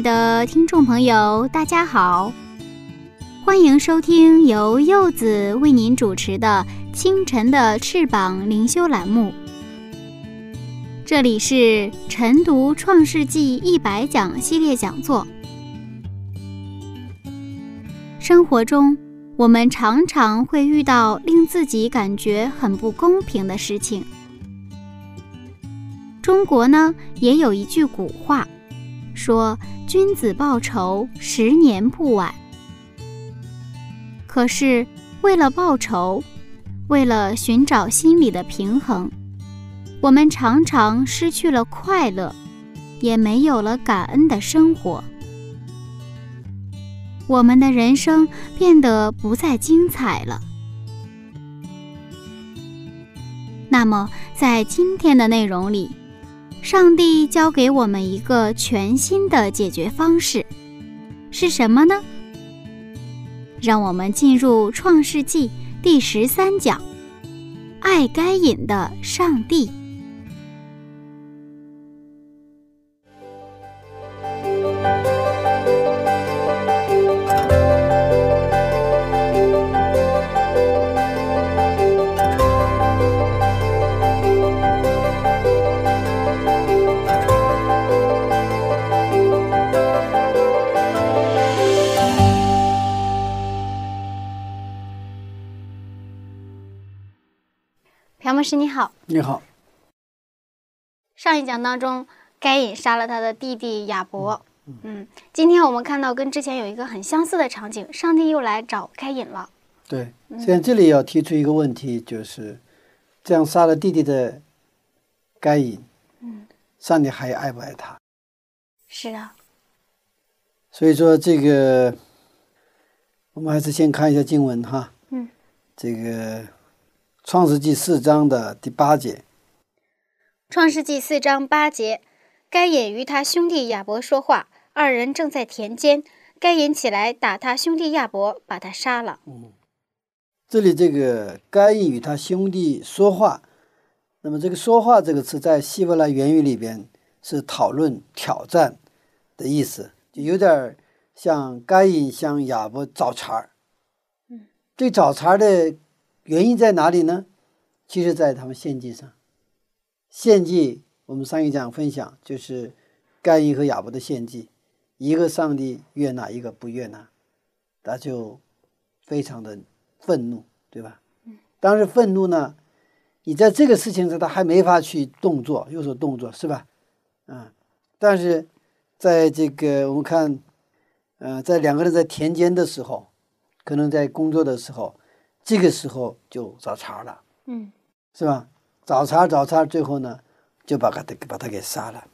的听众朋友，大家好，欢迎收听由柚子为您主持的《清晨的翅膀》灵修栏目。这里是晨读《创世纪一百讲》系列讲座。生活中，我们常常会遇到令自己感觉很不公平的事情。中国呢，也有一句古话。说君子报仇，十年不晚。可是为了报仇，为了寻找心理的平衡，我们常常失去了快乐，也没有了感恩的生活。我们的人生变得不再精彩了。那么，在今天的内容里。上帝教给我们一个全新的解决方式，是什么呢？让我们进入《创世纪》第十三讲：爱该隐的上帝。你好，上一讲当中，该隐杀了他的弟弟亚伯。嗯，今天我们看到跟之前有一个很相似的场景，上帝又来找该隐了。对，现在这里要提出一个问题，就是这样杀了弟弟的该隐，嗯，上帝还爱不爱他？是啊。所以说这个，我们还是先看一下经文哈。嗯。这个。创世纪四章的第八节。创世纪四章八节，该隐与他兄弟亚伯说话，二人正在田间。该隐起来打他兄弟亚伯，把他杀了。嗯，这里这个该隐与他兄弟说话，那么这个“说话”这个词在希伯来原语里边是讨论、挑战的意思，就有点像该隐向亚伯找茬儿。嗯，这找茬儿的。原因在哪里呢？其实，在他们献祭上。献祭，我们上一讲分享就是该隐和亚伯的献祭，一个上帝悦纳，一个不悦纳，他就非常的愤怒，对吧？当时愤怒呢，你在这个事情上他还没法去动作，有所动作，是吧？嗯，但是在这个我们看，呃，在两个人在田间的时候，可能在工作的时候。这个时候就找茬了，嗯，是吧？找茬找茬，最后呢，就把他把他给杀了，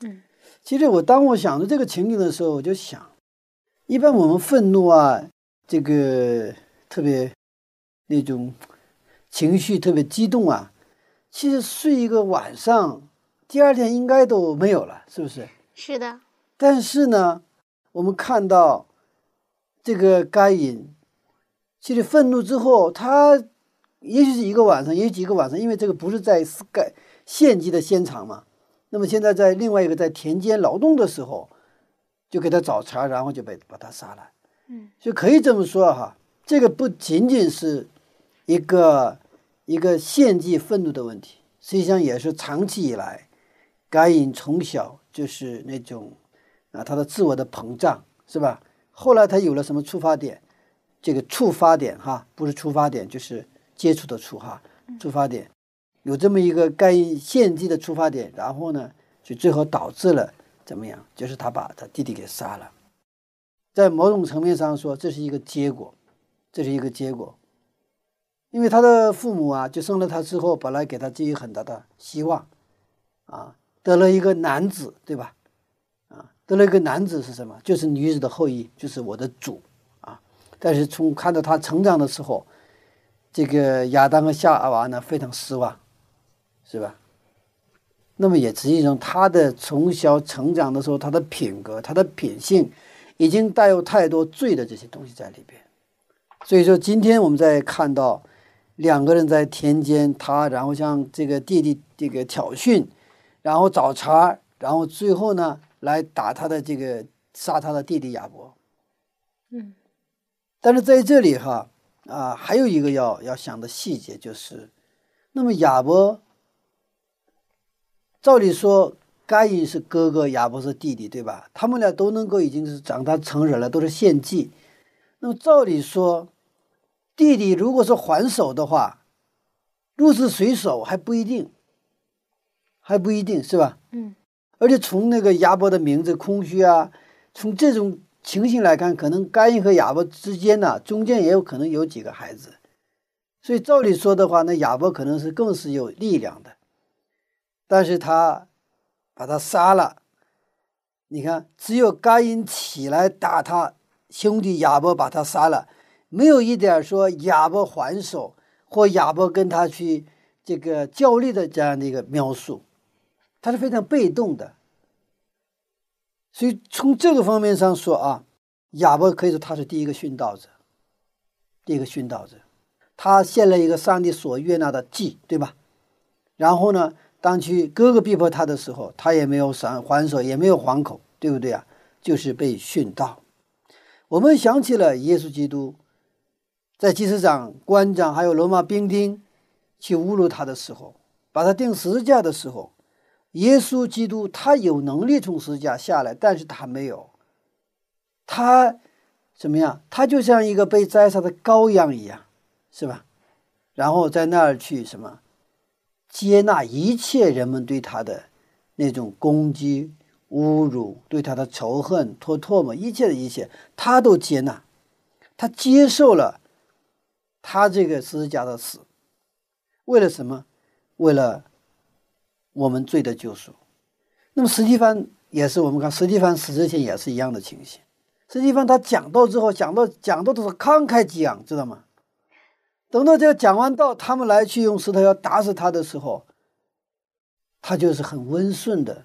嗯。其实我当我想着这个情景的时候，我就想，一般我们愤怒啊，这个特别那种情绪特别激动啊，其实睡一个晚上，第二天应该都没有了，是不是？是的。但是呢，我们看到这个该隐。其实愤怒之后，他也许是一个晚上，也许几个晚上，因为这个不是在盖献祭的现场嘛。那么现在在另外一个在田间劳动的时候，就给他找茬，然后就被把他杀了。嗯，就可以这么说哈，这个不仅仅是一个一个献祭愤怒的问题，实际上也是长期以来，该隐从小就是那种啊，他的自我的膨胀是吧？后来他有了什么出发点？这个触发点哈，不是出发点，就是接触的触哈。触发点有这么一个该献祭的出发点，然后呢，就最后导致了怎么样？就是他把他弟弟给杀了。在某种层面上说，这是一个结果，这是一个结果。因为他的父母啊，就生了他之后，本来给他寄予很大的希望，啊，得了一个男子，对吧？啊，得了一个男子是什么？就是女子的后裔，就是我的主啊。但是从看到他成长的时候，这个亚当和夏娃呢非常失望，是吧？那么也实际上他的从小成长的时候，他的品格、他的品性，已经带有太多罪的这些东西在里边。所以说，今天我们在看到。两个人在田间，他然后向这个弟弟这个挑衅，然后找茬，然后最后呢来打他的这个杀他的弟弟亚伯。嗯，但是在这里哈啊，还有一个要要想的细节就是，那么亚伯，照理说该隐是哥哥，亚伯是弟弟，对吧？他们俩都能够已经是长大成人了，都是献祭。那么照理说。弟弟如果是还手的话，入是谁手还不一定，还不一定是吧？嗯。而且从那个亚伯的名字空虚啊，从这种情形来看，可能该隐和亚伯之间呢，中间也有可能有几个孩子，所以照理说的话，那亚伯可能是更是有力量的，但是他把他杀了，你看，只有该隐起来打他兄弟亚伯，把他杀了。没有一点说亚伯还手或亚伯跟他去这个较力的这样的一个描述，他是非常被动的。所以从这个方面上说啊，亚伯可以说他是第一个殉道者，第一个殉道者，他献了一个上帝所悦纳的祭，对吧？然后呢，当去哥哥逼迫他的时候，他也没有闪还手，也没有还口，对不对啊？就是被殉道。我们想起了耶稣基督。在祭司长、官长还有罗马兵丁去侮辱他的时候，把他钉十字架的时候，耶稣基督他有能力从十字架下来，但是他没有，他怎么样？他就像一个被宰杀的羔羊一样，是吧？然后在那儿去什么接纳一切人们对他的那种攻击、侮辱，对他的仇恨、唾唾沫，一切的一切，他都接纳，他接受了。他这个十字架的死，为了什么？为了我们罪的救赎。那么实际上也是，我们看实际上死之前也是一样的情形。实际上他讲道之后，讲到讲到都是慷慨激昂，知道吗？等到这个讲完道，他们来去用石头要打死他的时候，他就是很温顺的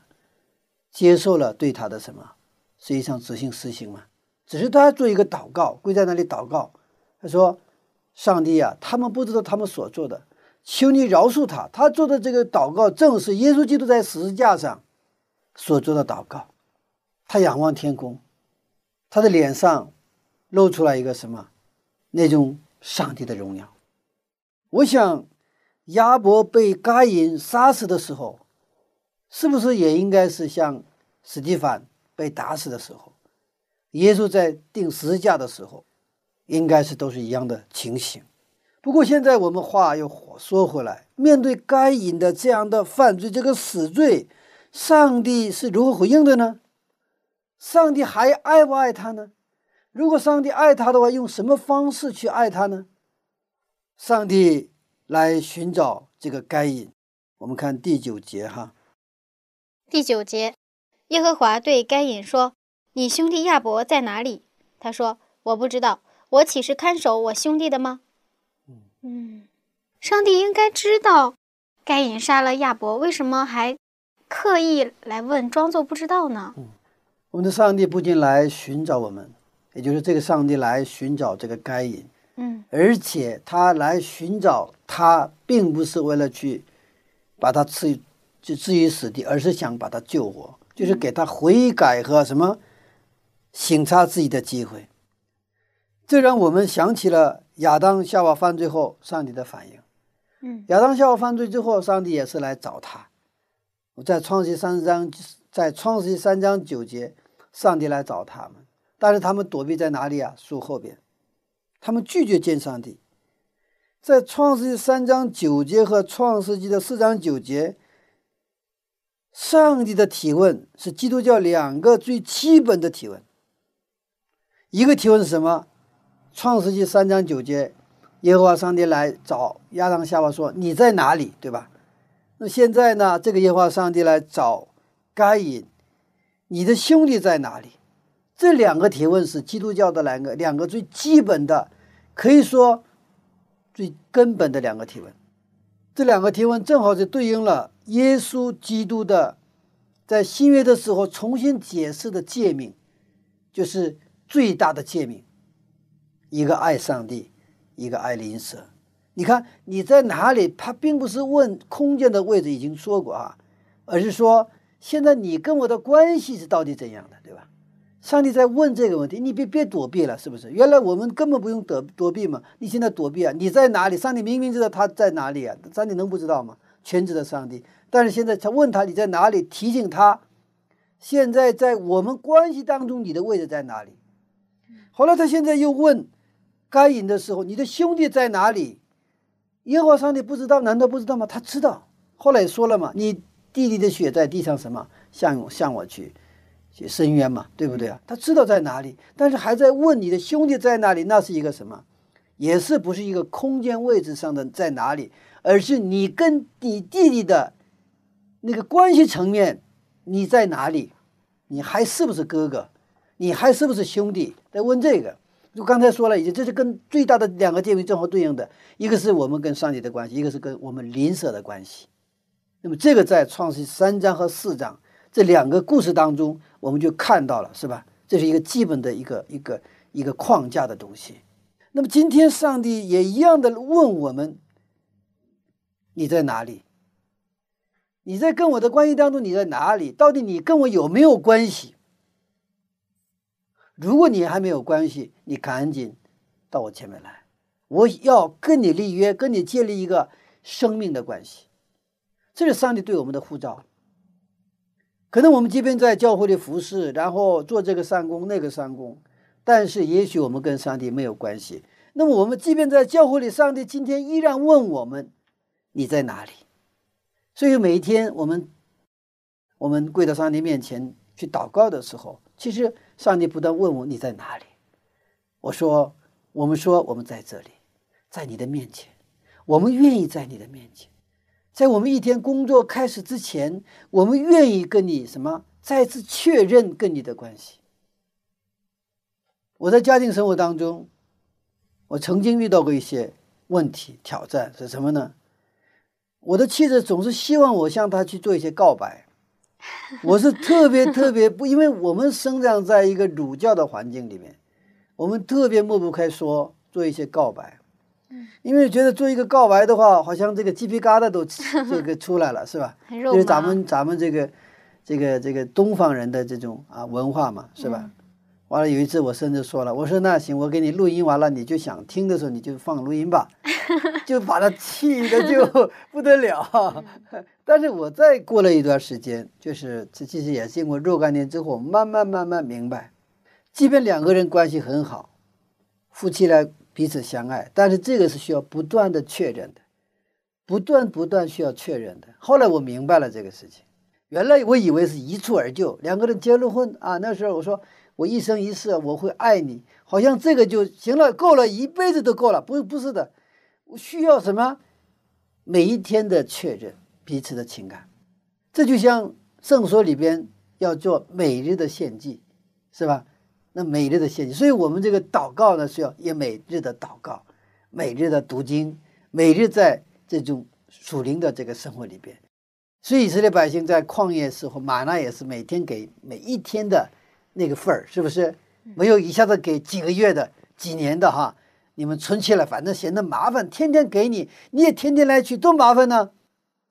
接受了对他的什么，实际上执行实行嘛。只是他做一个祷告，跪在那里祷告，他说。上帝啊，他们不知道他们所做的，求你饶恕他。他做的这个祷告，正是耶稣基督在十字架上所做的祷告。他仰望天空，他的脸上露出来一个什么？那种上帝的荣耀。我想，亚伯被该隐杀死的时候，是不是也应该是像史蒂凡被打死的时候？耶稣在钉十字架的时候？应该是都是一样的情形，不过现在我们话又说回来，面对该隐的这样的犯罪，这个死罪，上帝是如何回应的呢？上帝还爱不爱他呢？如果上帝爱他的话，用什么方式去爱他呢？上帝来寻找这个该隐，我们看第九节哈。第九节，耶和华对该隐说：“你兄弟亚伯在哪里？”他说：“我不知道。”我岂是看守我兄弟的吗？嗯，上帝应该知道该隐杀了亚伯，为什么还刻意来问，装作不知道呢？嗯，我们的上帝不仅来寻找我们，也就是这个上帝来寻找这个该隐，嗯，而且他来寻找他，并不是为了去把他置就置于死地，而是想把他救活，就是给他悔改和什么省察自己的机会。这让我们想起了亚当夏娃犯罪后上帝的反应。嗯，亚当夏娃犯罪之后，上帝也是来找他。我在创世三章，在创世三章九节，上帝来找他们，但是他们躲避在哪里啊？树后边，他们拒绝见上帝。在创世三章九节和创世纪的四章九节，上帝的提问是基督教两个最基本的提问。一个提问是什么？创世纪三章九节，耶和华上帝来找亚当夏娃说：“你在哪里？”对吧？那现在呢？这个耶和华上帝来找该隐，你的兄弟在哪里？这两个提问是基督教的两个两个最基本的，可以说最根本的两个提问。这两个提问正好就对应了耶稣基督的在新约的时候重新解释的诫命，就是最大的诫命：一个爱上帝，一个爱邻舍。你看你在哪里？他并不是问空间的位置，已经说过啊，而是说现在你跟我的关系是到底怎样的，对吧？上帝在问这个问题，你别别躲避了，是不是？原来我们根本不用躲躲避嘛，你现在躲避啊？你在哪里？上帝明明知道他在哪里啊，上帝能不知道吗？全知的上帝，但是现在他问他你在哪里，提醒他，现在在我们关系当中你的位置在哪里？后来他现在又问该隐的时候，你的兄弟在哪里？耶和华上帝不知道？难道不知道吗？他知道。后来说了嘛，你弟弟的血在地上什么向向我去。去深渊嘛，对不对啊？他知道在哪里，但是还在问你的兄弟在哪里？那是一个什么？也是不是一个空间位置上的在哪里？而是你跟你弟弟的那个关系层面，你在哪里？你还是不是哥哥？你还是不是兄弟？在问这个。就刚才说了，已经这是跟最大的两个界面正好对应的，一个是我们跟上帝的关系，一个是跟我们邻舍的关系。那么这个在创世三章和四章这两个故事当中。我们就看到了，是吧？这是一个基本的一个一个一个框架的东西。那么今天上帝也一样的问我们：你在哪里？你在跟我的关系当中，你在哪里？到底你跟我有没有关系？如果你还没有关系，你赶紧到我前面来，我要跟你立约，跟你建立一个生命的关系。这是上帝对我们的呼召。可能我们即便在教会里服侍，然后做这个三公那个三公，但是也许我们跟上帝没有关系。那么我们即便在教会里，上帝今天依然问我们：“你在哪里？”所以每一天我们我们跪到上帝面前去祷告的时候，其实上帝不断问我：“你在哪里？”我说：“我们说我们在这里，在你的面前，我们愿意在你的面前。”在我们一天工作开始之前，我们愿意跟你什么再次确认跟你的关系。我在家庭生活当中，我曾经遇到过一些问题挑战是什么呢？我的妻子总是希望我向她去做一些告白，我是特别特别 不，因为我们生长在一个儒教的环境里面，我们特别抹不开说做一些告白。因为觉得做一个告白的话，好像这个鸡皮疙瘩都这个出来了，是吧？就是咱们咱们这个这个这个东方人的这种啊文化嘛，是吧？完了有一次我甚至说了，我说那行，我给你录音完了，你就想听的时候你就放录音吧，就把他气的就 不得了。但是我再过了一段时间，就是这其实也经过若干年之后，慢慢慢慢明白，即便两个人关系很好，夫妻来。彼此相爱，但是这个是需要不断的确认的，不断不断需要确认的。后来我明白了这个事情，原来我以为是一蹴而就，两个人结了婚啊，那时候我说我一生一世我会爱你，好像这个就行了，够了一辈子都够了。不不是的，我需要什么？每一天的确认彼此的情感，这就像圣所里边要做每日的献祭，是吧？那每日的献祭，所以我们这个祷告呢，是要也每日的祷告，每日的读经，每日在这种属灵的这个生活里边。所以以色列百姓在旷野时候，玛纳也是每天给每一天的那个份儿，是不是？没有一下子给几个月的、几年的哈，你们存起来，反正嫌得麻烦，天天给你，你也天天来取，多麻烦呢，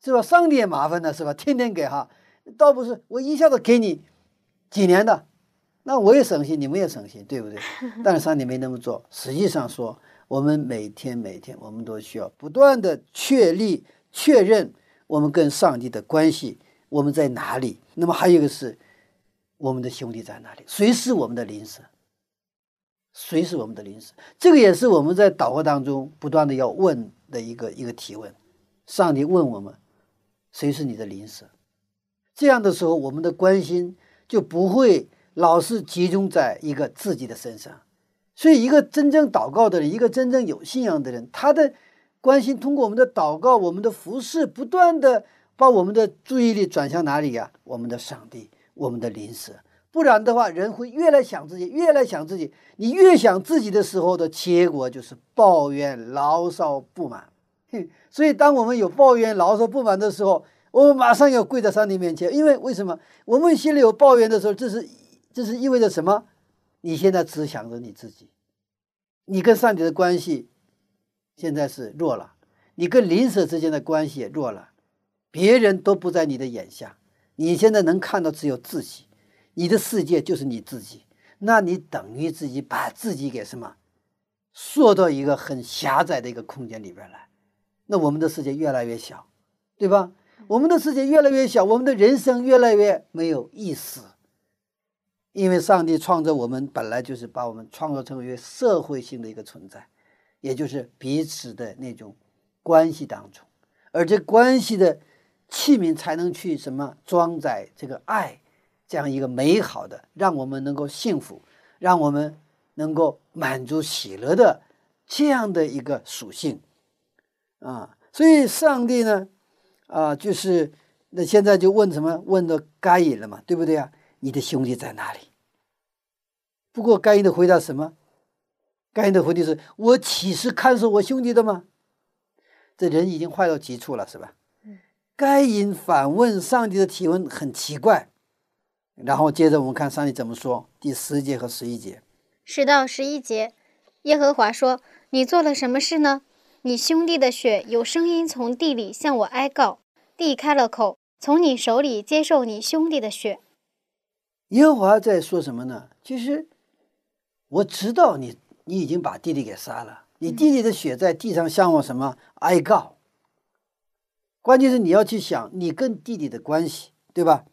是吧？上帝也麻烦呢，是吧？天天给哈，倒不是我一下子给你几年的。那我也省心，你们也省心，对不对？但是上帝没那么做。实际上说，我们每天每天，我们都需要不断的确立、确认我们跟上帝的关系，我们在哪里？那么还有一个是，我们的兄弟在哪里？谁是我们的邻舍？谁是我们的邻舍？这个也是我们在祷告当中不断的要问的一个一个提问。上帝问我们：谁是你的邻舍？这样的时候，我们的关心就不会。老是集中在一个自己的身上，所以，一个真正祷告的人，一个真正有信仰的人，他的关心通过我们的祷告、我们的服饰，不断的把我们的注意力转向哪里呀？我们的上帝，我们的邻舍。不然的话，人会越来想自己，越来想自己。你越想自己的时候的结果就是抱怨、牢骚、不满。所以，当我们有抱怨、牢骚、不满的时候，我们马上要跪在上帝面前。因为为什么？我们心里有抱怨的时候，这是这是意味着什么？你现在只想着你自己，你跟上帝的关系现在是弱了，你跟邻舍之间的关系也弱了，别人都不在你的眼下，你现在能看到只有自己，你的世界就是你自己，那你等于自己把自己给什么缩到一个很狭窄的一个空间里边来，那我们的世界越来越小，对吧？我们的世界越来越小，我们的人生越来越没有意思。因为上帝创造我们，本来就是把我们创造成为社会性的一个存在，也就是彼此的那种关系当中，而这关系的器皿才能去什么装载这个爱，这样一个美好的，让我们能够幸福，让我们能够满足喜乐的这样的一个属性啊。所以上帝呢，啊，就是那现在就问什么？问到该隐了嘛，对不对啊？你的兄弟在哪里？不过该隐的回答什么？该隐的回答是：“我岂是看守我兄弟的吗？”这人已经坏到极处了，是吧？该隐反问上帝的提问很奇怪。然后接着我们看上帝怎么说，第十节和十一节。十到十一节，耶和华说：“你做了什么事呢？你兄弟的血有声音从地里向我哀告，地开了口，从你手里接受你兄弟的血。”耶和华在说什么呢？其实我知道你，你已经把弟弟给杀了。你弟弟的血在地上向我什么哀告？关键是你要去想你跟弟弟的关系，对吧？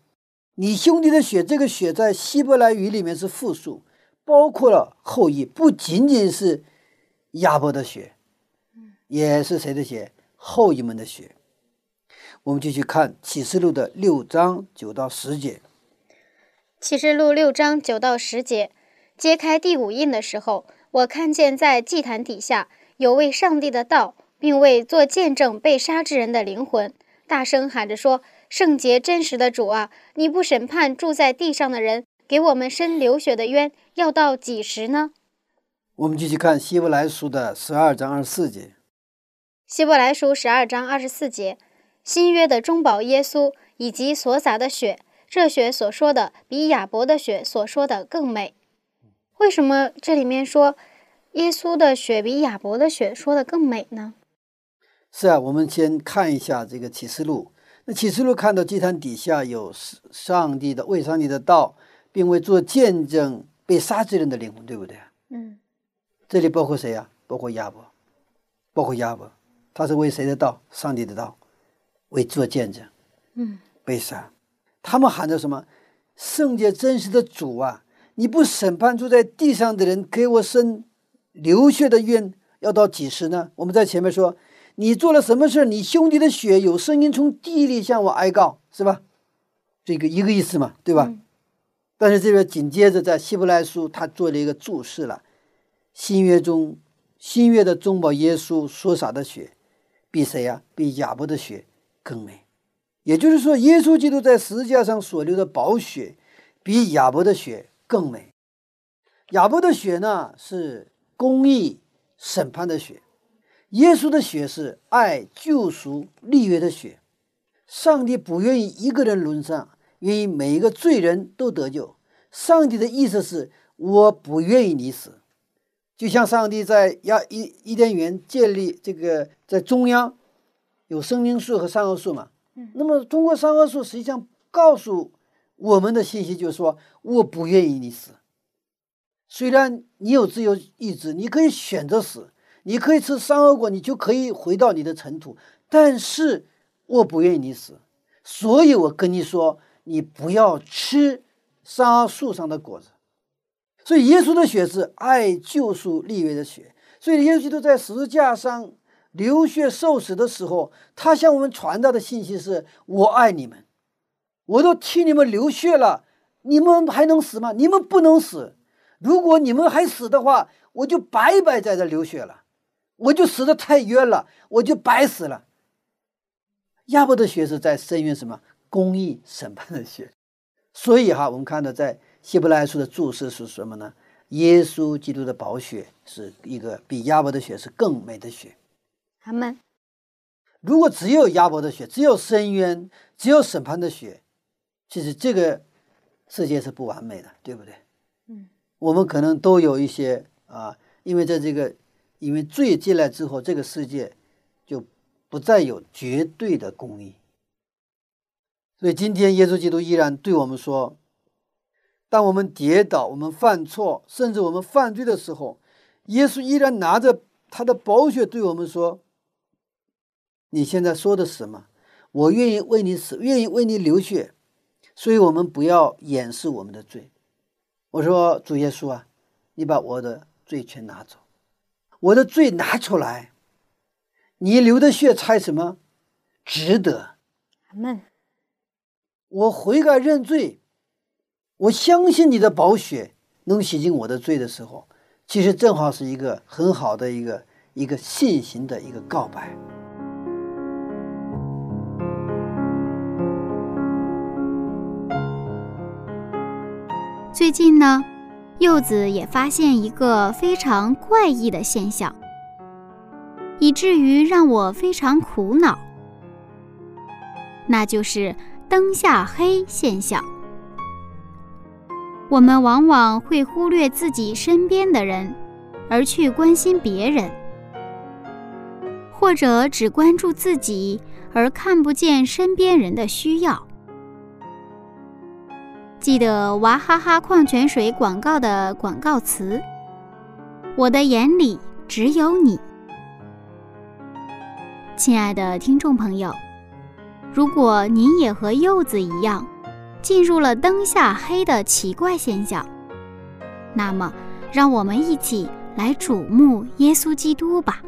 你兄弟的血，这个血在希伯来语里面是复数，包括了后裔，不仅仅是亚伯的血，也是谁的血？后裔们的血。我们继续看启示录的六章九到十节。启示录六章九到十节，揭开第五印的时候，我看见在祭坛底下有位上帝的道，并为做见证被杀之人的灵魂，大声喊着说：“圣洁真实的主啊，你不审判住在地上的人，给我们伸流血的冤，要到几时呢？”我们继续看希伯来书的十二章二十四节。希伯来书十二章二十四节，新约的中保耶稣以及所洒的血。这血所说的比亚伯的血所说的更美，为什么这里面说耶稣的血比亚伯的血说的更美呢？是啊，我们先看一下这个启示录。那启示录看到祭坛底下有上帝的为上帝的道，并为做见证被杀之人的灵魂，对不对？嗯。这里包括谁呀？包括亚伯，包括亚伯，他是为谁的道？上帝的道，为做见证。嗯。被杀。他们喊着什么？圣洁真实的主啊！你不审判住在地上的人，给我伸流血的冤，要到几时呢？我们在前面说，你做了什么事你兄弟的血有声音从地里向我哀告，是吧？这个一个意思嘛，对吧？但是这边紧接着在希伯来书，他做了一个注释了：新约中，新约的中保耶稣所洒的血，比谁呀？比亚伯的血更美。也就是说，耶稣基督在十字架上所流的宝血，比亚伯的血更美。亚伯的血呢是公义审判的血，耶稣的血是爱救赎立约的血。上帝不愿意一个人沦丧，愿意每一个罪人都得救。上帝的意思是，我不愿意你死。就像上帝在亚伊伊甸园建立这个，在中央有生命树和善恶树嘛。那么，通过善恶树实际上告诉我们的信息就是说，我不愿意你死。虽然你有自由意志，你可以选择死，你可以吃三恶果，你就可以回到你的尘土，但是我不愿意你死。所以我跟你说，你不要吃三恶树上的果子。所以，耶稣的血是爱救赎立约的血。所以，耶稣基督在十字架上。流血受死的时候，他向我们传达的信息是：我爱你们，我都替你们流血了，你们还能死吗？你们不能死。如果你们还死的话，我就白白在这流血了，我就死的太冤了，我就白死了。亚伯的血是在深渊什么公义审判的血，所以哈，我们看到在希伯来书的注释是什么呢？耶稣基督的宝血是一个比亚伯的血是更美的血。他们如果只有亚伯的血，只有深渊，只有审判的血，其实这个世界是不完美的，对不对？嗯，我们可能都有一些啊，因为在这个因为罪进来之后，这个世界就不再有绝对的公义。所以今天耶稣基督依然对我们说：，当我们跌倒、我们犯错，甚至我们犯罪的时候，耶稣依然拿着他的宝血对我们说。你现在说的是什么？我愿意为你死，愿意为你流血，所以我们不要掩饰我们的罪。我说主耶稣啊，你把我的罪全拿走，我的罪拿出来，你流的血才什么值得？阿门。我悔改认罪，我相信你的宝血能洗净我的罪的时候，其实正好是一个很好的一个一个信心的一个告白。最近呢，柚子也发现一个非常怪异的现象，以至于让我非常苦恼，那就是灯下黑现象。我们往往会忽略自己身边的人，而去关心别人，或者只关注自己，而看不见身边人的需要。记得娃哈哈矿泉水广告的广告词：“我的眼里只有你。”亲爱的听众朋友，如果您也和柚子一样，进入了灯下黑的奇怪现象，那么让我们一起来瞩目耶稣基督吧。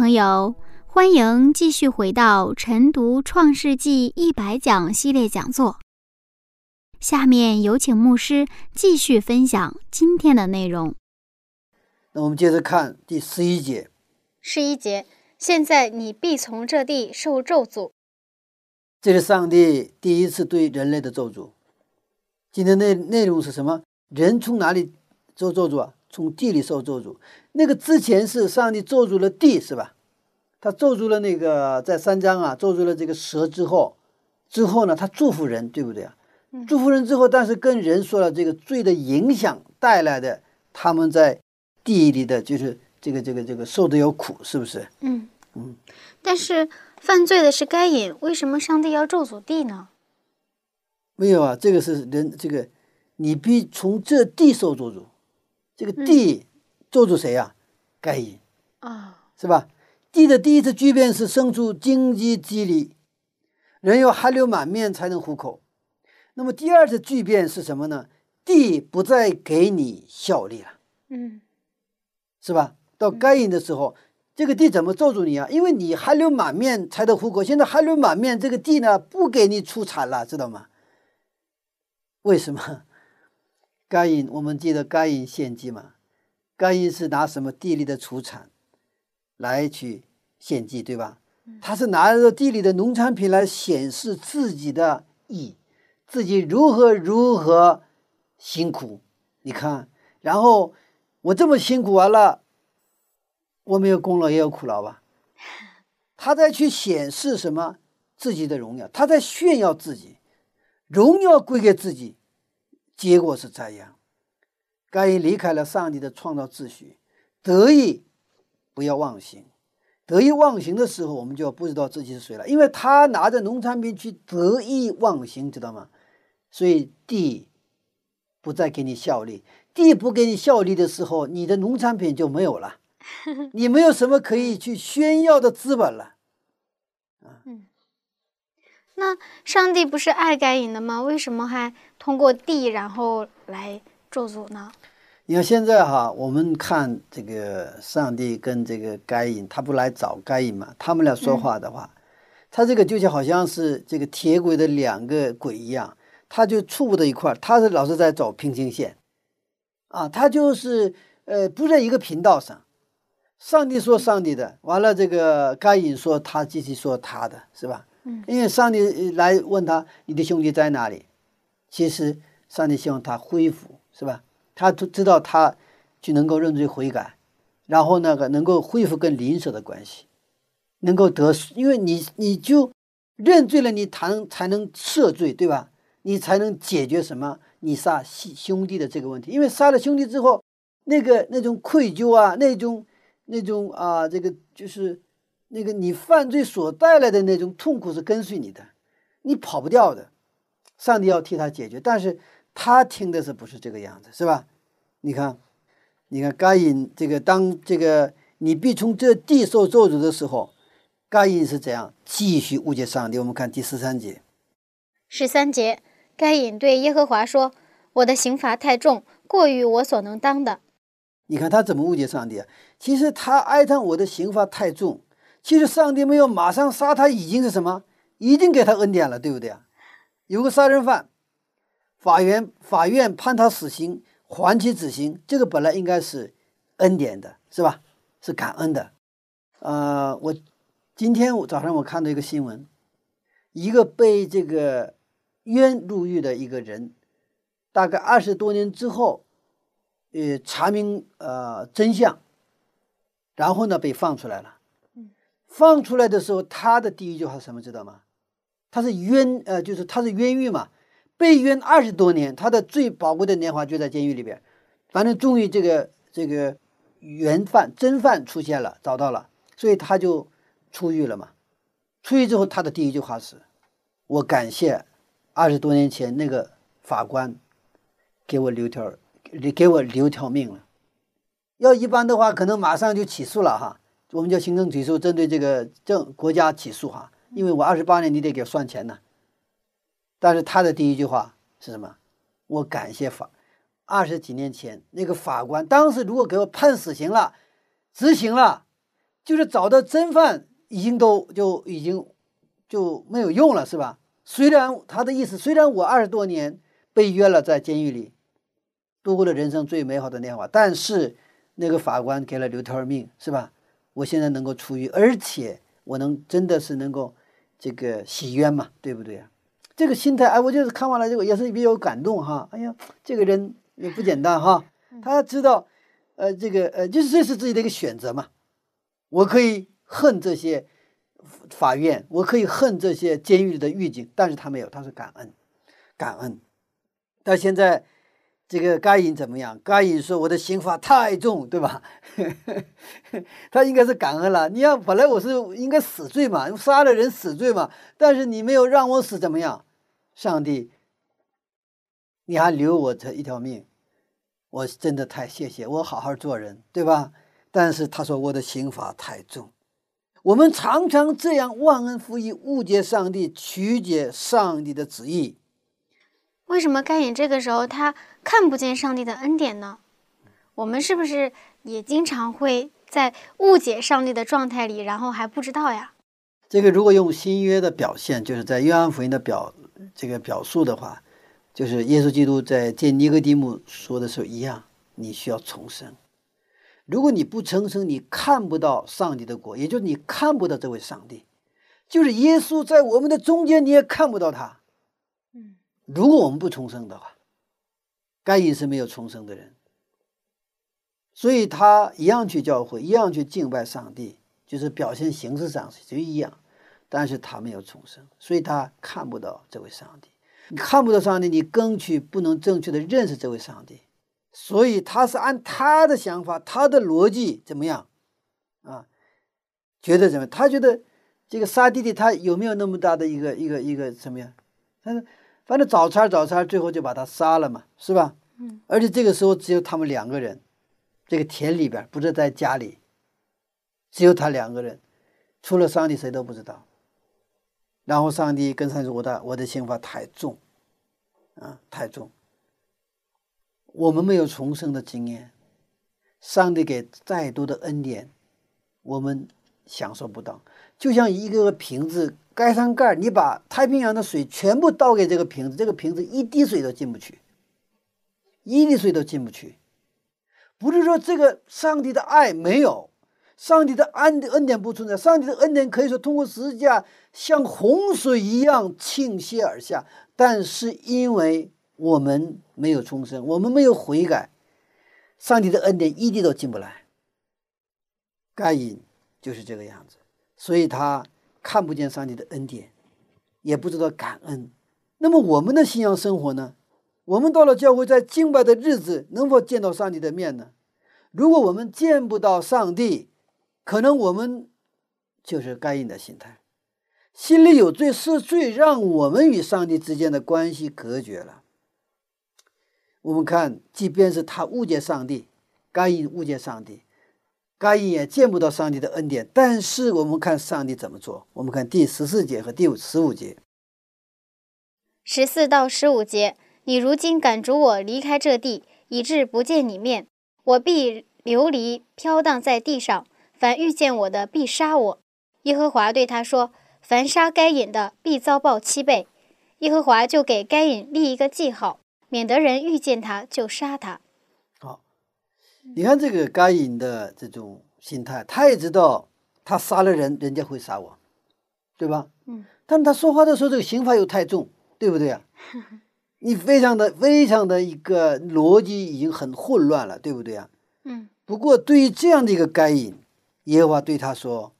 朋友，欢迎继续回到晨读《创世纪一百讲》系列讲座。下面有请牧师继续分享今天的内容。那我们接着看第十一节。十一节，现在你必从这地受咒诅。这是上帝第一次对人类的咒诅。今天内内容是什么？人从哪里受咒诅啊？从地里受咒诅。那个之前是上帝咒诅了地，是吧？他咒诅了那个在三章啊，咒诅了这个蛇之后，之后呢，他祝福人，对不对啊？祝福人之后，但是跟人说了这个罪的影响带来的，他们在地里的就是这个这个这个受的有苦，是不是？嗯嗯。但是犯罪的是该隐，为什么上帝要咒诅地呢？没有啊，这个是人这个，你必从这地受咒诅，这个地。做主谁呀？该隐啊，是吧？地的第一次巨变是生出荆棘蒺藜，人要汗流满面才能糊口。那么第二次巨变是什么呢？地不再给你效力了，嗯，是吧？到该隐的时候，这个地怎么咒住你啊？因为你汗流满面才得糊口，现在汗流满面，这个地呢不给你出产了，知道吗？为什么？该隐，我们记得该隐献祭嘛？该隐是拿什么地里的出产来去献祭，对吧？他是拿着地里的农产品来显示自己的义，自己如何如何辛苦。你看，然后我这么辛苦完了，我没有功劳也有苦劳吧？他在去显示什么自己的荣耀？他在炫耀自己，荣耀归给自己，结果是这样。该隐离开了上帝的创造秩序，得意不要忘形，得意忘形的时候，我们就不知道自己是谁了。因为他拿着农产品去得意忘形，知道吗？所以地不再给你效力，地不给你效力的时候，你的农产品就没有了，你没有什么可以去炫耀的资本了。嗯，那上帝不是爱该隐的吗？为什么还通过地然后来？咒诅呢？你看现在哈，我们看这个上帝跟这个该隐，他不来找该隐嘛？他们俩说话的话，他这个就像好像是这个铁轨的两个轨一样，他就触不到一块儿，他是老是在走平行线，啊，他就是呃不在一个频道上。上帝说上帝的，完了这个该隐说他继续说他的，是吧？嗯，因为上帝来问他你的兄弟在哪里，其实上帝希望他恢复，是吧？他都知道他就能够认罪悔改，然后那个能够恢复跟邻舍的关系，能够得，因为你你就认罪了，你才才能赦罪，对吧？你才能解决什么？你杀兄兄弟的这个问题，因为杀了兄弟之后，那个那种愧疚啊，那种那种啊，这个就是那个你犯罪所带来的那种痛苦是跟随你的，你跑不掉的。上帝要替他解决，但是。他听的是不是这个样子，是吧？你看，你看，该隐这个当这个你必从这地受咒诅的时候，该隐是怎样继续误解上帝？我们看第十三节。十三节，该隐对耶和华说：“我的刑罚太重，过于我所能当的。”你看他怎么误解上帝啊？其实他哀叹我的刑罚太重，其实上帝没有马上杀他，已经是什么？已经给他恩典了，对不对啊？有个杀人犯。法院法院判他死刑，缓期执行，这个本来应该是恩典的，是吧？是感恩的。呃，我今天我早上我看到一个新闻，一个被这个冤入狱的一个人，大概二十多年之后，呃，查明呃真相，然后呢被放出来了。放出来的时候，他的第一句话是什么知道吗？他是冤呃，就是他是冤狱嘛。被冤二十多年，他的最宝贵的年华就在监狱里边。反正终于这个这个原犯真犯出现了，找到了，所以他就出狱了嘛。出狱之后，他的第一句话是：“我感谢二十多年前那个法官给我留条，给我留条命了。要一般的话，可能马上就起诉了哈，我们叫行政起诉，针对这个政国家起诉哈，因为我二十八年，你得给我算钱呢。”但是他的第一句话是什么？我感谢法，二十几年前那个法官，当时如果给我判死刑了，执行了，就是找到真犯，已经都就已经就没有用了，是吧？虽然他的意思，虽然我二十多年被约了在监狱里，度过了人生最美好的年华，但是那个法官给了刘条命，是吧？我现在能够出狱，而且我能真的是能够这个洗冤嘛，对不对啊？这个心态，哎，我就是看完了这个也是比较感动哈。哎呀，这个人也不简单哈。他知道，呃，这个呃，就是这是自己的一个选择嘛。我可以恨这些法院，我可以恨这些监狱里的狱警，但是他没有，他是感恩，感恩。但现在这个该隐怎么样？该隐说我的刑罚太重，对吧？他应该是感恩了。你要本来我是应该死罪嘛，杀了人死罪嘛，但是你没有让我死，怎么样？上帝，你还留我这一条命，我真的太谢谢我，好好做人，对吧？但是他说我的刑罚太重，我们常常这样忘恩负义，误解上帝，曲解上帝的旨意。为什么该隐这个时候他看不见上帝的恩典呢？我们是不是也经常会在误解上帝的状态里，然后还不知道呀？这个如果用新约的表现，就是在约翰福音的表。这个表述的话，就是耶稣基督在见尼哥底母说的时候一样，你需要重生。如果你不重生，你看不到上帝的国，也就是你看不到这位上帝，就是耶稣在我们的中间，你也看不到他。如果我们不重生的话，该隐是没有重生的人，所以他一样去教会，一样去敬拜上帝，就是表现形式上就一样。但是他没有重生，所以他看不到这位上帝。你看不到上帝，你更去不能正确的认识这位上帝。所以他是按他的想法、他的逻辑怎么样啊？觉得怎么？他觉得这个杀弟弟，他有没有那么大的一个一个一个什么样？他说，反正早餐早餐，最后就把他杀了嘛，是吧？嗯。而且这个时候只有他们两个人，这个田里边不是在家里，只有他两个人，除了上帝谁都不知道。然后上帝跟上帝说：“我的我的刑罚太重，啊，太重。我们没有重生的经验，上帝给再多的恩典，我们享受不到。就像一个个瓶子盖上盖，你把太平洋的水全部倒给这个瓶子，这个瓶子一滴水都进不去，一滴水都进不去。不是说这个上帝的爱没有，上帝的恩恩典不存在，上帝的恩典可以说通过十字架像洪水一样倾泻而下，但是因为我们没有重生，我们没有悔改，上帝的恩典一滴都进不来。该隐就是这个样子，所以他看不见上帝的恩典，也不知道感恩。那么我们的信仰生活呢？我们到了教会，在敬拜的日子，能否见到上帝的面呢？如果我们见不到上帝，可能我们就是该隐的心态，心里有罪，是罪，让我们与上帝之间的关系隔绝了。我们看，即便是他误解上帝，该隐误解上帝，该隐也见不到上帝的恩典。但是我们看上帝怎么做？我们看第十四节和第十五节，十四到十五节。你如今赶逐我离开这地，以致不见你面，我必流离飘荡在地上。凡遇见我的，必杀我。耶和华对他说：“凡杀该隐的，必遭报七倍。”耶和华就给该隐立一个记号，免得人遇见他就杀他。好，你看这个该隐的这种心态，他也知道他杀了人，人家会杀我，对吧？嗯。但他说话的时候，这个刑罚又太重，对不对啊？你非常的非常的一个逻辑已经很混乱了，对不对啊？嗯。不过对于这样的一个该隐，耶和华对他说：“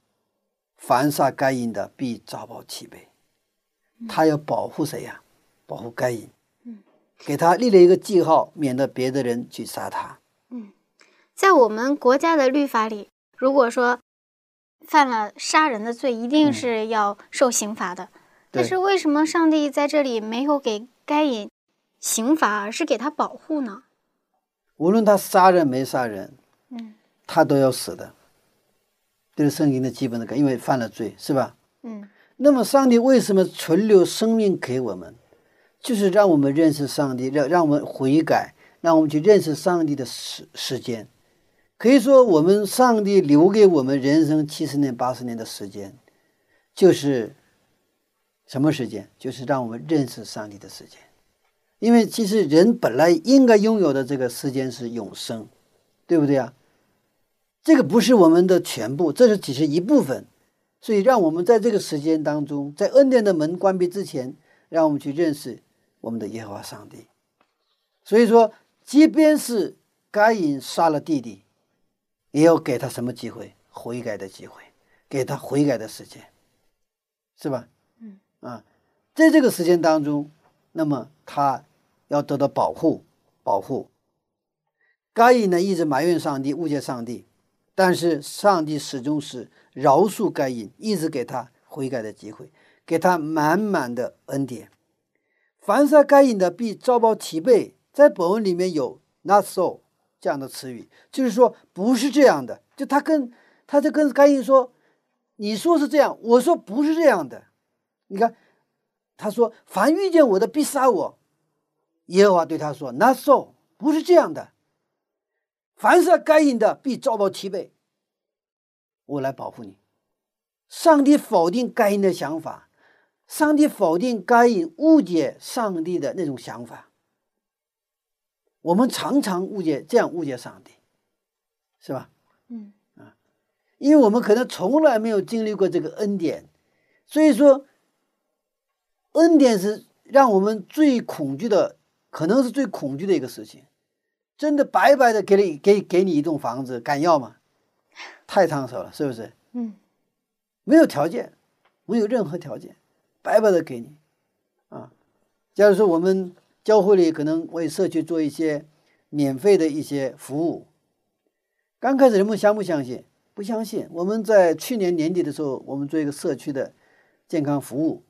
凡杀该隐的，必遭报七倍。”他要保护谁呀？保护该隐。嗯。给他立了一个记号，免得别的人去杀他。嗯，在我们国家的律法里，如果说犯了杀人的罪，一定是要受刑罚的。但是为什么上帝在这里没有给该隐刑罚，而是给他保护呢？无论他杀人没杀人，嗯，他都要死的，这是圣经的基本的概，因为犯了罪，是吧？嗯。那么上帝为什么存留生命给我们？就是让我们认识上帝，让让我们悔改，让我们去认识上帝的时时间。可以说，我们上帝留给我们人生七十年、八十年的时间，就是。什么时间？就是让我们认识上帝的时间，因为其实人本来应该拥有的这个时间是永生，对不对啊？这个不是我们的全部，这是只是一部分，所以让我们在这个时间当中，在恩典的门关闭之前，让我们去认识我们的耶和华上帝。所以说，即便是该隐杀了弟弟，也要给他什么机会？悔改的机会，给他悔改的时间，是吧？嗯啊，在这个时间当中，那么他要得到保护，保护。该隐呢一直埋怨上帝，误解上帝，但是上帝始终是饶恕该隐，一直给他悔改的机会，给他满满的恩典。凡杀该隐的，必遭报其背。在本文里面有 “not so” 这样的词语，就是说不是这样的。就他跟他就跟该隐说：“你说是这样，我说不是这样的。”你看，他说：“凡遇见我的，必杀我。”耶和华对他说：“Not so，不是这样的。凡是该隐的，必遭报七倍。我来保护你。”上帝否定该隐的想法，上帝否定该隐误解上帝的那种想法。我们常常误解，这样误解上帝，是吧？嗯啊，因为我们可能从来没有经历过这个恩典，所以说。恩典是让我们最恐惧的，可能是最恐惧的一个事情。真的白白的给你给给你一栋房子，敢要吗？太烫手了，是不是？嗯，没有条件，没有任何条件，白白的给你。啊，假如说我们教会里可能为社区做一些免费的一些服务，刚开始人们相不相信？不相信。我们在去年年底的时候，我们做一个社区的健康服务。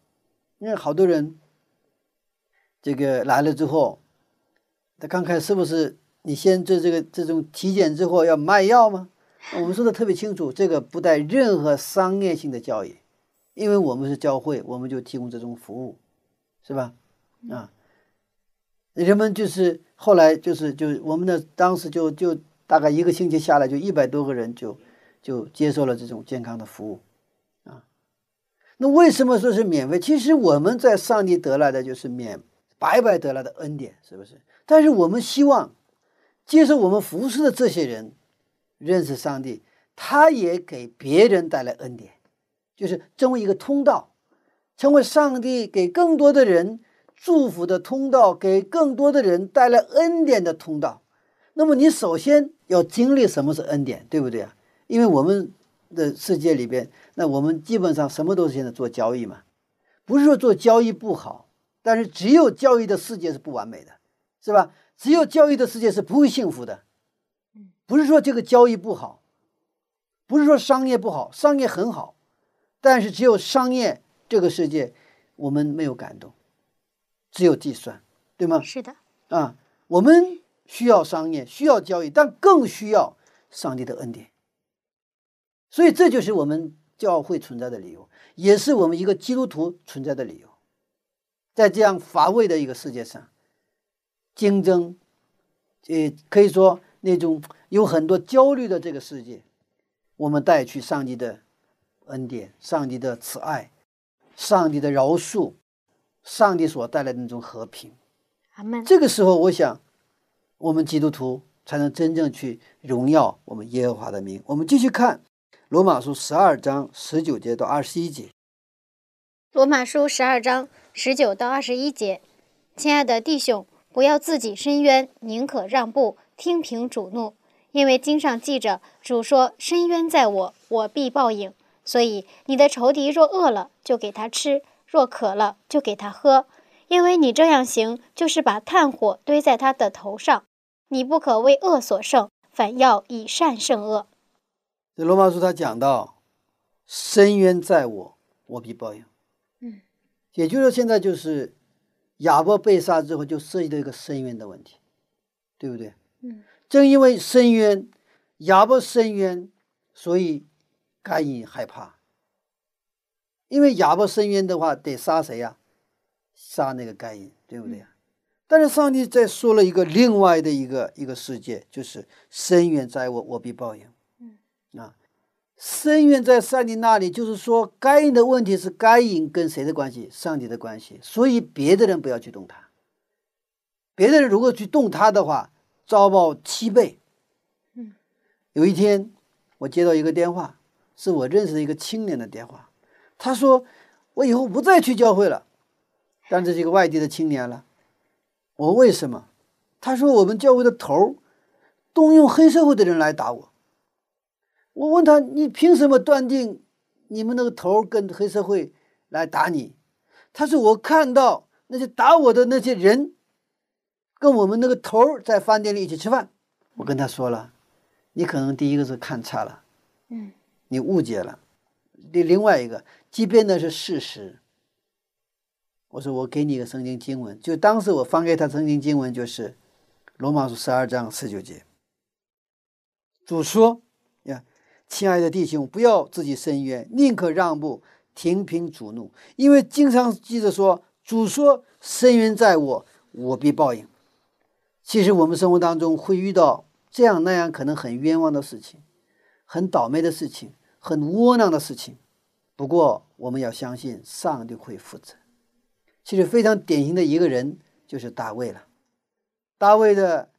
因为好多人，这个来了之后，他刚开始是不是你先做这个这种体检之后要卖药吗？我们说的特别清楚，这个不带任何商业性的交易，因为我们是教会，我们就提供这种服务，是吧？啊，人们就是后来就是就我们的当时就就大概一个星期下来，就一百多个人就就接受了这种健康的服务，啊，那为什么说是免费？其实我们在上帝得来的就是免白白得来的恩典，是不是？但是我们希望接受我们服侍的这些人认识上帝，他也给别人带来恩典，就是成为一个通道，成为上帝给更多的人。祝福的通道，给更多的人带来恩典的通道。那么，你首先要经历什么是恩典，对不对啊？因为我们的世界里边，那我们基本上什么都是现在做交易嘛。不是说做交易不好，但是只有交易的世界是不完美的，是吧？只有交易的世界是不会幸福的。不是说这个交易不好，不是说商业不好，商业很好，但是只有商业这个世界，我们没有感动。只有计算，对吗？是的。啊，我们需要商业，需要交易，但更需要上帝的恩典。所以，这就是我们教会存在的理由，也是我们一个基督徒存在的理由。在这样乏味的一个世界上，竞争，呃，可以说那种有很多焦虑的这个世界，我们带去上帝的恩典、上帝的慈爱、上帝的饶恕。上帝所带来的那种和平。这个时候，我想，我们基督徒才能真正去荣耀我们耶和华的名。我们继续看罗马书十二章十九节到二十一节。罗马书十二章十九到二十一节，亲爱的弟兄，不要自己伸冤，宁可让步，听凭主怒，因为经上记着，主说：“伸冤在我，我必报应。”所以，你的仇敌若饿了，就给他吃。若渴了，就给他喝，因为你这样行，就是把炭火堆在他的头上。你不可为恶所胜，反要以善胜恶。这罗马书他讲到，深渊在我，我必报应。嗯，也就是说，现在就是亚伯被杀之后，就涉及到一个深渊的问题，对不对？嗯，正因为深渊，亚伯深渊，所以该隐害怕。因为哑巴伸冤的话，得杀谁呀？杀那个该隐，对不对呀？但是上帝在说了一个另外的一个一个世界，就是深渊在我，我必报应。嗯啊，深渊在上帝那里，就是说该隐的问题是该隐跟谁的关系？上帝的关系。所以别的人不要去动他，别的人如果去动他的话，遭报七倍。嗯，有一天我接到一个电话，是我认识的一个青年的电话。他说：“我以后不再去教会了。”但这是一个外地的青年了。我为什么？他说：“我们教会的头动用黑社会的人来打我。”我问他：“你凭什么断定你们那个头跟黑社会来打你？”他说：“我看到那些打我的那些人，跟我们那个头在饭店里一起吃饭。”我跟他说了：“你可能第一个是看差了，嗯，你误解了。另另外一个。”即便那是事实，我说我给你一个圣经经文，就当时我翻给他圣经经文，就是罗马书十二章十九节。主说：“呀，亲爱的弟兄，不要自己伸冤，宁可让步，停平主怒，因为经常记着说，主说：伸冤在我，我必报应。其实我们生活当中会遇到这样那样可能很冤枉的事情，很倒霉的事情，很窝囊的事情。”不过，我们要相信上帝会负责。其实非常典型的一个人就是大卫了。大卫的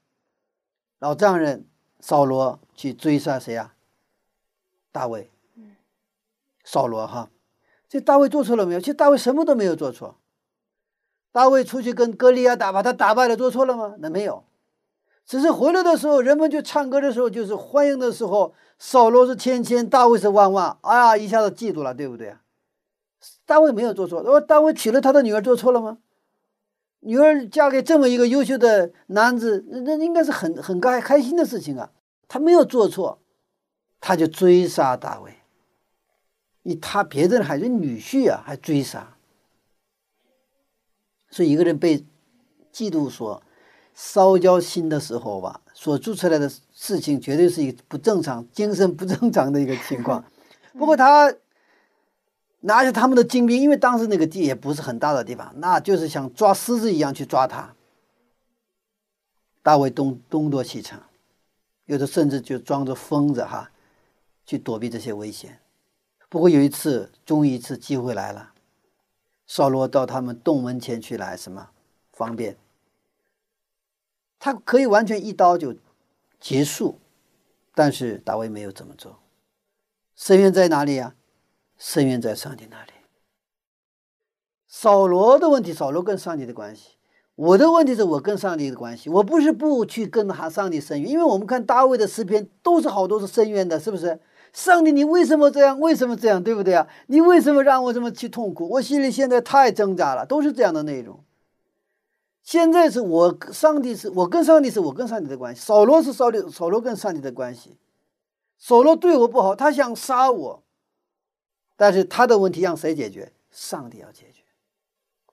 老丈人扫罗去追杀谁啊？大卫。扫罗哈，这大卫做错了没有？其实大卫什么都没有做错。大卫出去跟歌利亚打，把他打败了，做错了吗？那没有。只是回来的时候，人们就唱歌的时候，就是欢迎的时候。扫罗是千千，大卫是万万，哎呀，一下子嫉妒了，对不对？大卫没有做错，我大卫娶了他的女儿，做错了吗？女儿嫁给这么一个优秀的男子，那那应该是很很开开心的事情啊。他没有做错，他就追杀大卫。你他别的人还是女婿啊，还追杀，所以一个人被嫉妒所。烧焦心的时候吧，所做出来的事情绝对是一个不正常、精神不正常的一个情况。不过他拿着他们的精兵，因为当时那个地也不是很大的地方，那就是像抓狮子一样去抓他。大卫东东躲西藏，有的甚至就装着疯子哈，去躲避这些危险。不过有一次，终于一次机会来了，扫罗到他们洞门前去来，什么方便？他可以完全一刀就结束，但是大卫没有这么做。深渊在哪里呀？深渊在上帝那里。扫罗的问题，扫罗跟上帝的关系；我的问题是我跟上帝的关系。我不是不去跟哈上帝深渊，因为我们看大卫的诗篇都是好多是深渊的，是不是？上帝，你为什么这样？为什么这样？对不对啊？你为什么让我这么去痛苦？我心里现在太挣扎了，都是这样的内容。现在是我上帝是我跟上帝是我跟上帝的关系，扫罗是扫罗扫罗跟上帝的关系。扫罗对我不好，他想杀我，但是他的问题让谁解决？上帝要解决。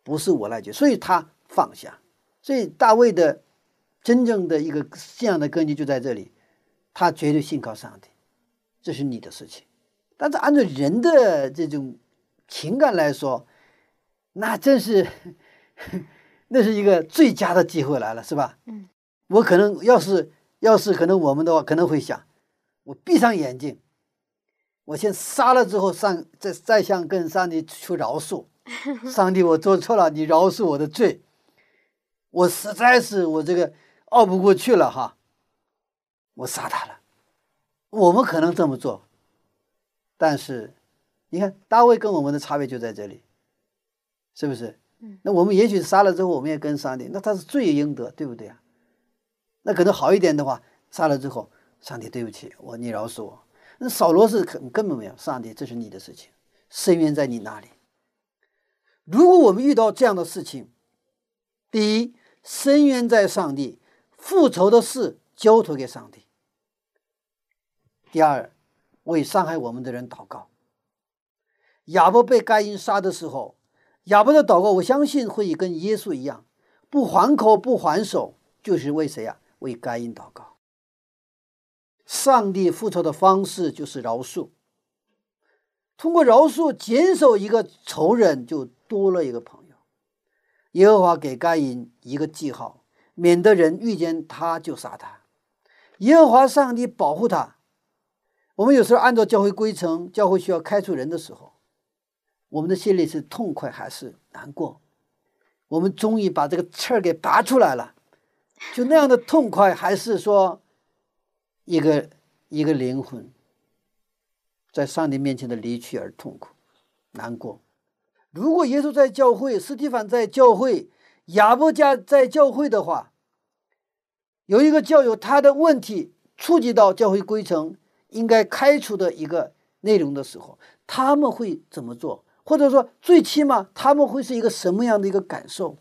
不是我来决，所以他放下。所以大卫的真正的一个信仰的根基就在这里，他绝对信靠上帝。这是你的事情，但是按照人的这种情感来说，那真是那是一个最佳的机会来了，是吧？嗯，我可能要是要是可能我们的话，可能会想，我闭上眼睛，我先杀了之后，上再再向跟上帝求饶恕。上帝，我做错了，你饶恕我的罪。我实在是我这个熬不过去了哈，我杀他了。我们可能这么做，但是你看大卫跟我们的差别就在这里，是不是？那我们也许杀了之后，我们也跟上帝，那他是罪有应得，对不对啊？那可能好一点的话，杀了之后，上帝对不起我，你饶恕我。那扫罗是根根本没有，上帝这是你的事情，深渊在你那里。如果我们遇到这样的事情，第一，深渊在上帝，复仇的事交托给上帝；第二，为伤害我们的人祷告。亚伯被该隐杀的时候，亚伯的祷告，我相信会跟耶稣一样，不还口不还手，就是为谁呀？为该隐祷告。上帝复仇的方式就是饶恕，通过饶恕减少一个仇人就。多了一个朋友，耶和华给该隐一个记号，免得人遇见他就杀他。耶和华上帝保护他。我们有时候按照教会规程，教会需要开除人的时候，我们的心里是痛快还是难过？我们终于把这个刺儿给拔出来了，就那样的痛快，还是说一个一个灵魂在上帝面前的离去而痛苦难过？如果耶稣在教会，斯蒂凡在教会，亚伯家在教会的话，有一个教友他的问题触及到教会规程应该开除的一个内容的时候，他们会怎么做？或者说，最起码他们会是一个什么样的一个感受？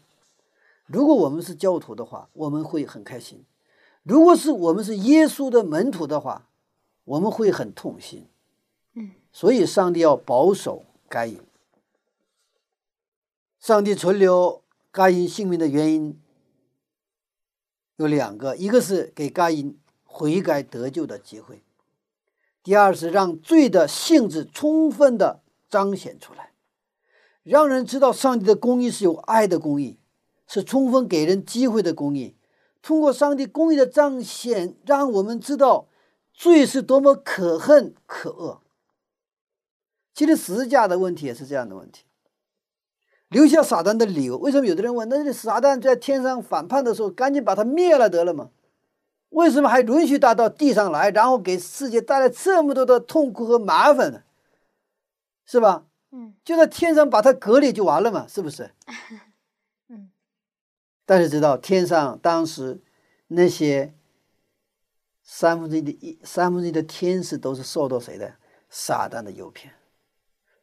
如果我们是教徒的话，我们会很开心；如果是我们是耶稣的门徒的话，我们会很痛心。嗯，所以上帝要保守该隐。上帝存留该隐性命的原因有两个：一个是给该隐悔改得救的机会；第二是让罪的性质充分的彰显出来，让人知道上帝的公义是有爱的公义，是充分给人机会的公义。通过上帝公义的彰显，让我们知道罪是多么可恨可恶。其实十字架的问题也是这样的问题。留下撒旦的理由，为什么有的人问？那这撒旦在天上反叛的时候，赶紧把他灭了得了吗？为什么还允许他到地上来，然后给世界带来这么多的痛苦和麻烦呢？是吧？嗯，就在天上把它隔离就完了嘛，是不是？嗯。但是知道天上当时那些三分之一的一三分之一的天使都是受到谁的撒旦的诱骗，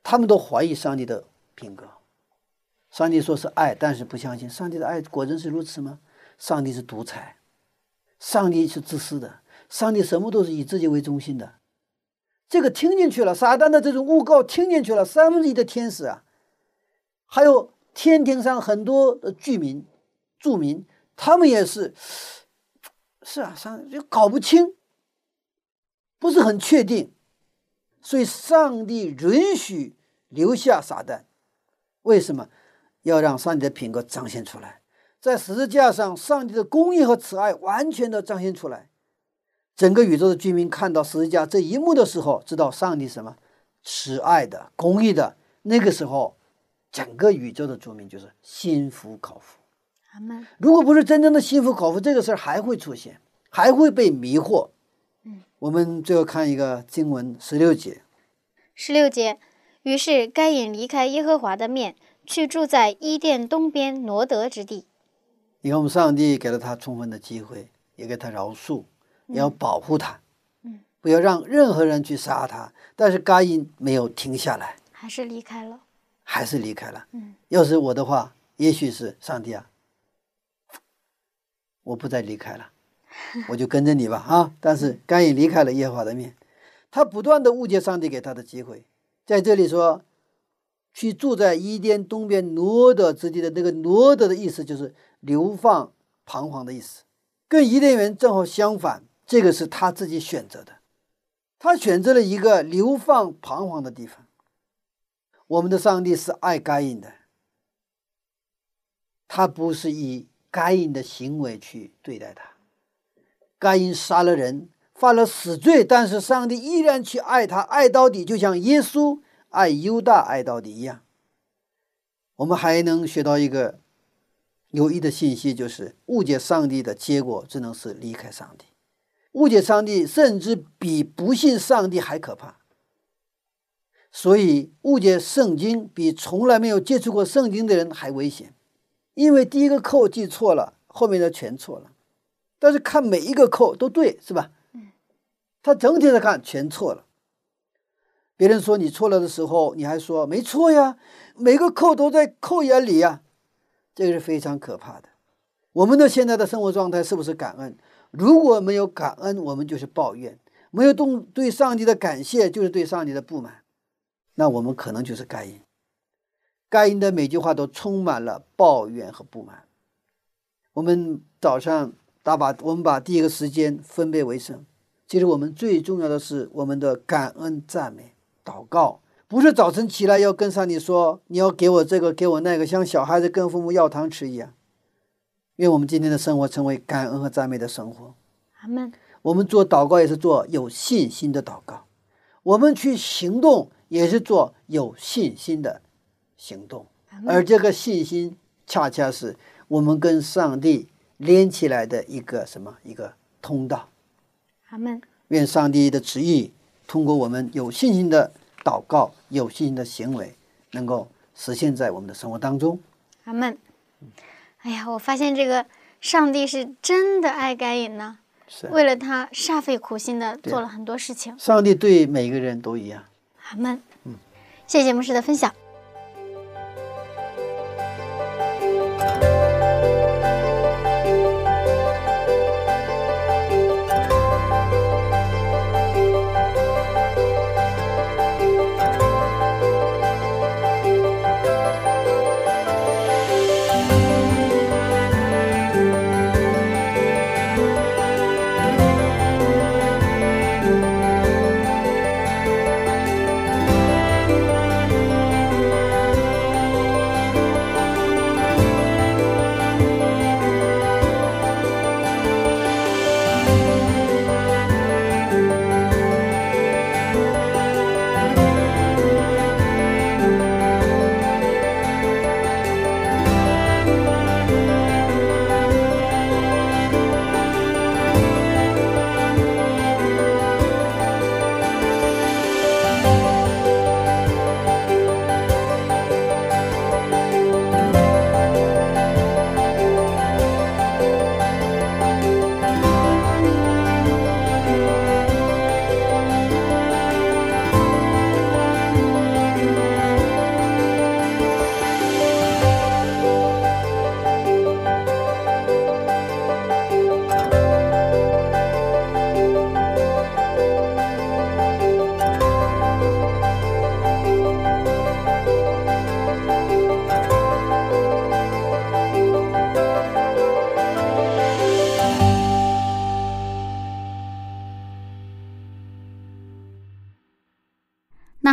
他们都怀疑上帝的品格。上帝说是爱，但是不相信上帝的爱果真是如此吗？上帝是独裁，上帝是自私的，上帝什么都是以自己为中心的。这个听进去了，撒旦的这种诬告听进去了，三分之一的天使啊，还有天庭上很多的居民、住民，他们也是，是啊，上就搞不清，不是很确定，所以上帝允许留下撒旦，为什么？要让上帝的品格彰显出来，在十字架上，上帝的公义和慈爱完全的彰显出来。整个宇宙的居民看到十字架这一幕的时候，知道上帝什么慈爱的、公义的。那个时候，整个宇宙的居民就是心服口服。如果不是真正的心服口服，这个事儿还会出现，还会被迷惑。嗯，我们最后看一个经文十六节。十六节，于是该隐离开耶和华的面，去住在伊甸东边挪得之地。你看，我们上帝给了他充分的机会，也给他饶恕，也要保护他，嗯，不要让任何人去杀他。但是该隐没有停下来，还是离开了。还是离开了。嗯，要是我的话，也许是上帝啊，我不再离开了，我就跟着你吧啊！但是该隐离开了耶和华的面，他不断的误解上帝给他的机会，在这里说。去住在伊甸东边挪德之地的那个挪德的意思就是流放彷徨的意思，跟伊甸园正好相反。这个是他自己选择的，他选择了一个流放彷徨的地方。我们的上帝是爱该隐的，他不是以该隐的行为去对待他。该隐杀了人，犯了死罪，但是上帝依然去爱他，爱到底，就像耶稣。爱犹大爱到底一样，我们还能学到一个有益的信息，就是误解上帝的结果只能是离开上帝。误解上帝甚至比不信上帝还可怕。所以误解圣经比从来没有接触过圣经的人还危险，因为第一个扣记错了，后面的全错了。但是看每一个扣都对，是吧？他整体的看全错了。别人说你错了的时候，你还说没错呀，每个扣都在扣眼里呀，这个是非常可怕的。我们的现在的生活状态是不是感恩？如果没有感恩，我们就是抱怨；没有动对上帝的感谢，就是对上帝的不满。那我们可能就是该隐。该隐的每句话都充满了抱怨和不满。我们早上大把，我们把第一个时间分别为圣。其实我们最重要的是我们的感恩赞美。祷告不是早晨起来要跟上帝说，你要给我这个，给我那个，像小孩子跟父母要糖吃一样。愿我们今天的生活成为感恩和赞美的生活。阿门。我们做祷告也是做有信心的祷告，我们去行动也是做有信心的行动。而这个信心，恰恰是我们跟上帝连起来的一个什么？一个通道。阿门。愿上帝的旨意。通过我们有信心的祷告、有信心的行为，能够实现在我们的生活当中。阿门。哎呀，我发现这个上帝是真的爱该隐呢，为了他煞费苦心的做了很多事情。上帝对每个人都一样。阿门。嗯，谢谢牧师的分享。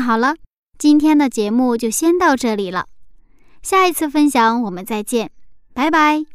好了，今天的节目就先到这里了。下一次分享我们再见，拜拜。